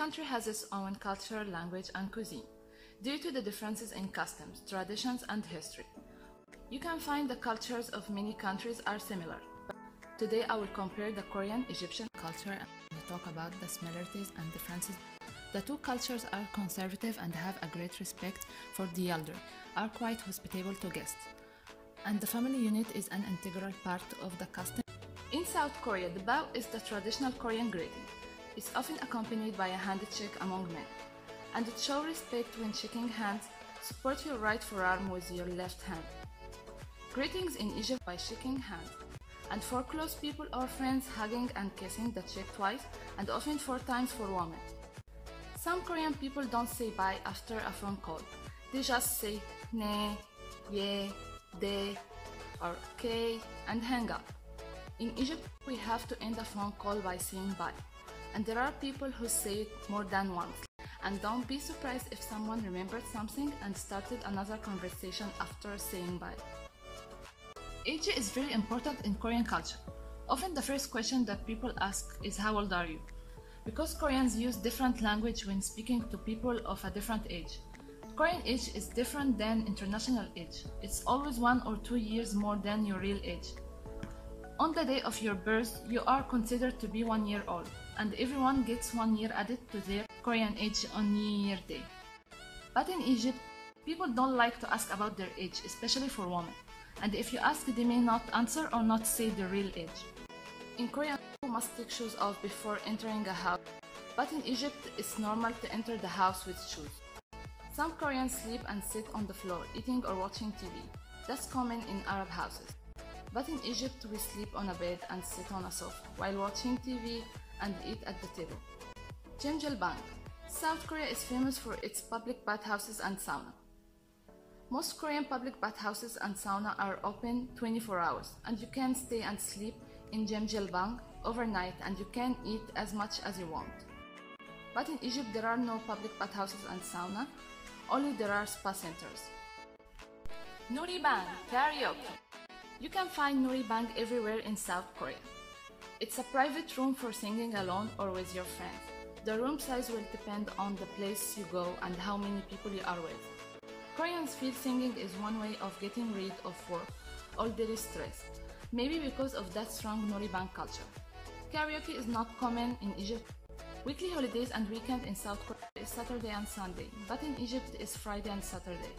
country has its own culture, language, and cuisine, due to the differences in customs, traditions, and history. You can find the cultures of many countries are similar. Today I will compare the Korean Egyptian culture and talk about the similarities and differences. The two cultures are conservative and have a great respect for the elder, are quite hospitable to guests. And the family unit is an integral part of the custom. In South Korea, the bow is the traditional Korean greeting. It's often accompanied by a handshake among men. And it shows respect when shaking hands. Support your right forearm with your left hand. Greetings in Egypt by shaking hands. And for close people or friends, hugging and kissing the cheek twice and often four times for women. Some Korean people don't say bye after a phone call. They just say ne, ye, de, or okay and hang up. In Egypt, we have to end a phone call by saying bye. And there are people who say it more than once. And don't be surprised if someone remembered something and started another conversation after saying bye. Age is very important in Korean culture. Often the first question that people ask is how old are you? Because Koreans use different language when speaking to people of a different age. Korean age is different than international age. It's always one or two years more than your real age. On the day of your birth, you are considered to be one year old, and everyone gets one year added to their Korean age on New Year Day. But in Egypt, people don't like to ask about their age, especially for women. And if you ask, they may not answer or not say the real age. In Korea, you must take shoes off before entering a house, but in Egypt, it's normal to enter the house with shoes. Some Koreans sleep and sit on the floor, eating or watching TV. That's common in Arab houses. But in Egypt, we sleep on a bed and sit on a sofa while watching TV and eat at the table. Jjimjilbang. South Korea is famous for its public bathhouses and sauna. Most Korean public bathhouses and sauna are open 24 hours, and you can stay and sleep in Jjimjilbang overnight and you can eat as much as you want. But in Egypt, there are no public bathhouses and sauna, only there are spa centers. Noraebang karaoke. You can find Noraebang everywhere in South Korea. It's a private room for singing alone or with your friends. The room size will depend on the place you go and how many people you are with. Koreans feel singing is one way of getting rid of work or daily stress, maybe because of that strong Noraebang culture. Karaoke is not common in Egypt. Weekly holidays and weekend in South Korea is Saturday and Sunday, but in Egypt is Friday and Saturday.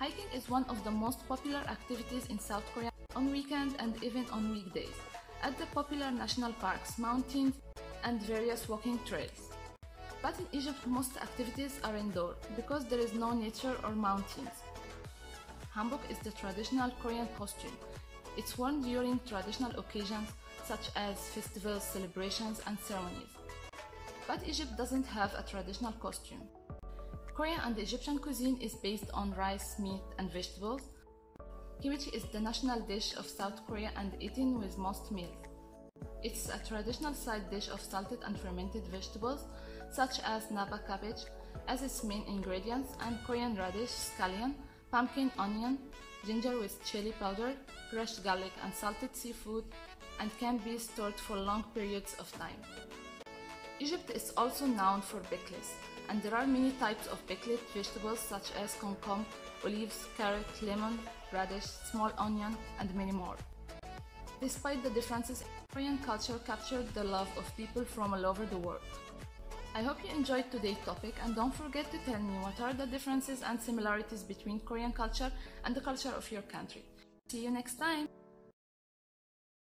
Hiking is one of the most popular activities in South Korea on weekends and even on weekdays at the popular national parks, mountains, and various walking trails. But in Egypt, most activities are indoor because there is no nature or mountains. Hanbok is the traditional Korean costume. It's worn during traditional occasions such as festivals, celebrations, and ceremonies. But Egypt doesn't have a traditional costume. Korean and Egyptian cuisine is based on rice, meat, and vegetables. Kimchi is the national dish of South Korea and eaten with most meals. It's a traditional side dish of salted and fermented vegetables such as napa cabbage as its main ingredients and Korean radish, scallion, pumpkin, onion, ginger with chili powder, crushed garlic and salted seafood and can be stored for long periods of time. Egypt is also known for pickles, and there are many types of pickled vegetables such as concombre, olives, carrot, lemon, radish, small onion, and many more. Despite the differences, Korean culture captured the love of people from all over the world. I hope you enjoyed today's topic and don't forget to tell me what are the differences and similarities between Korean culture and the culture of your country. See you next time!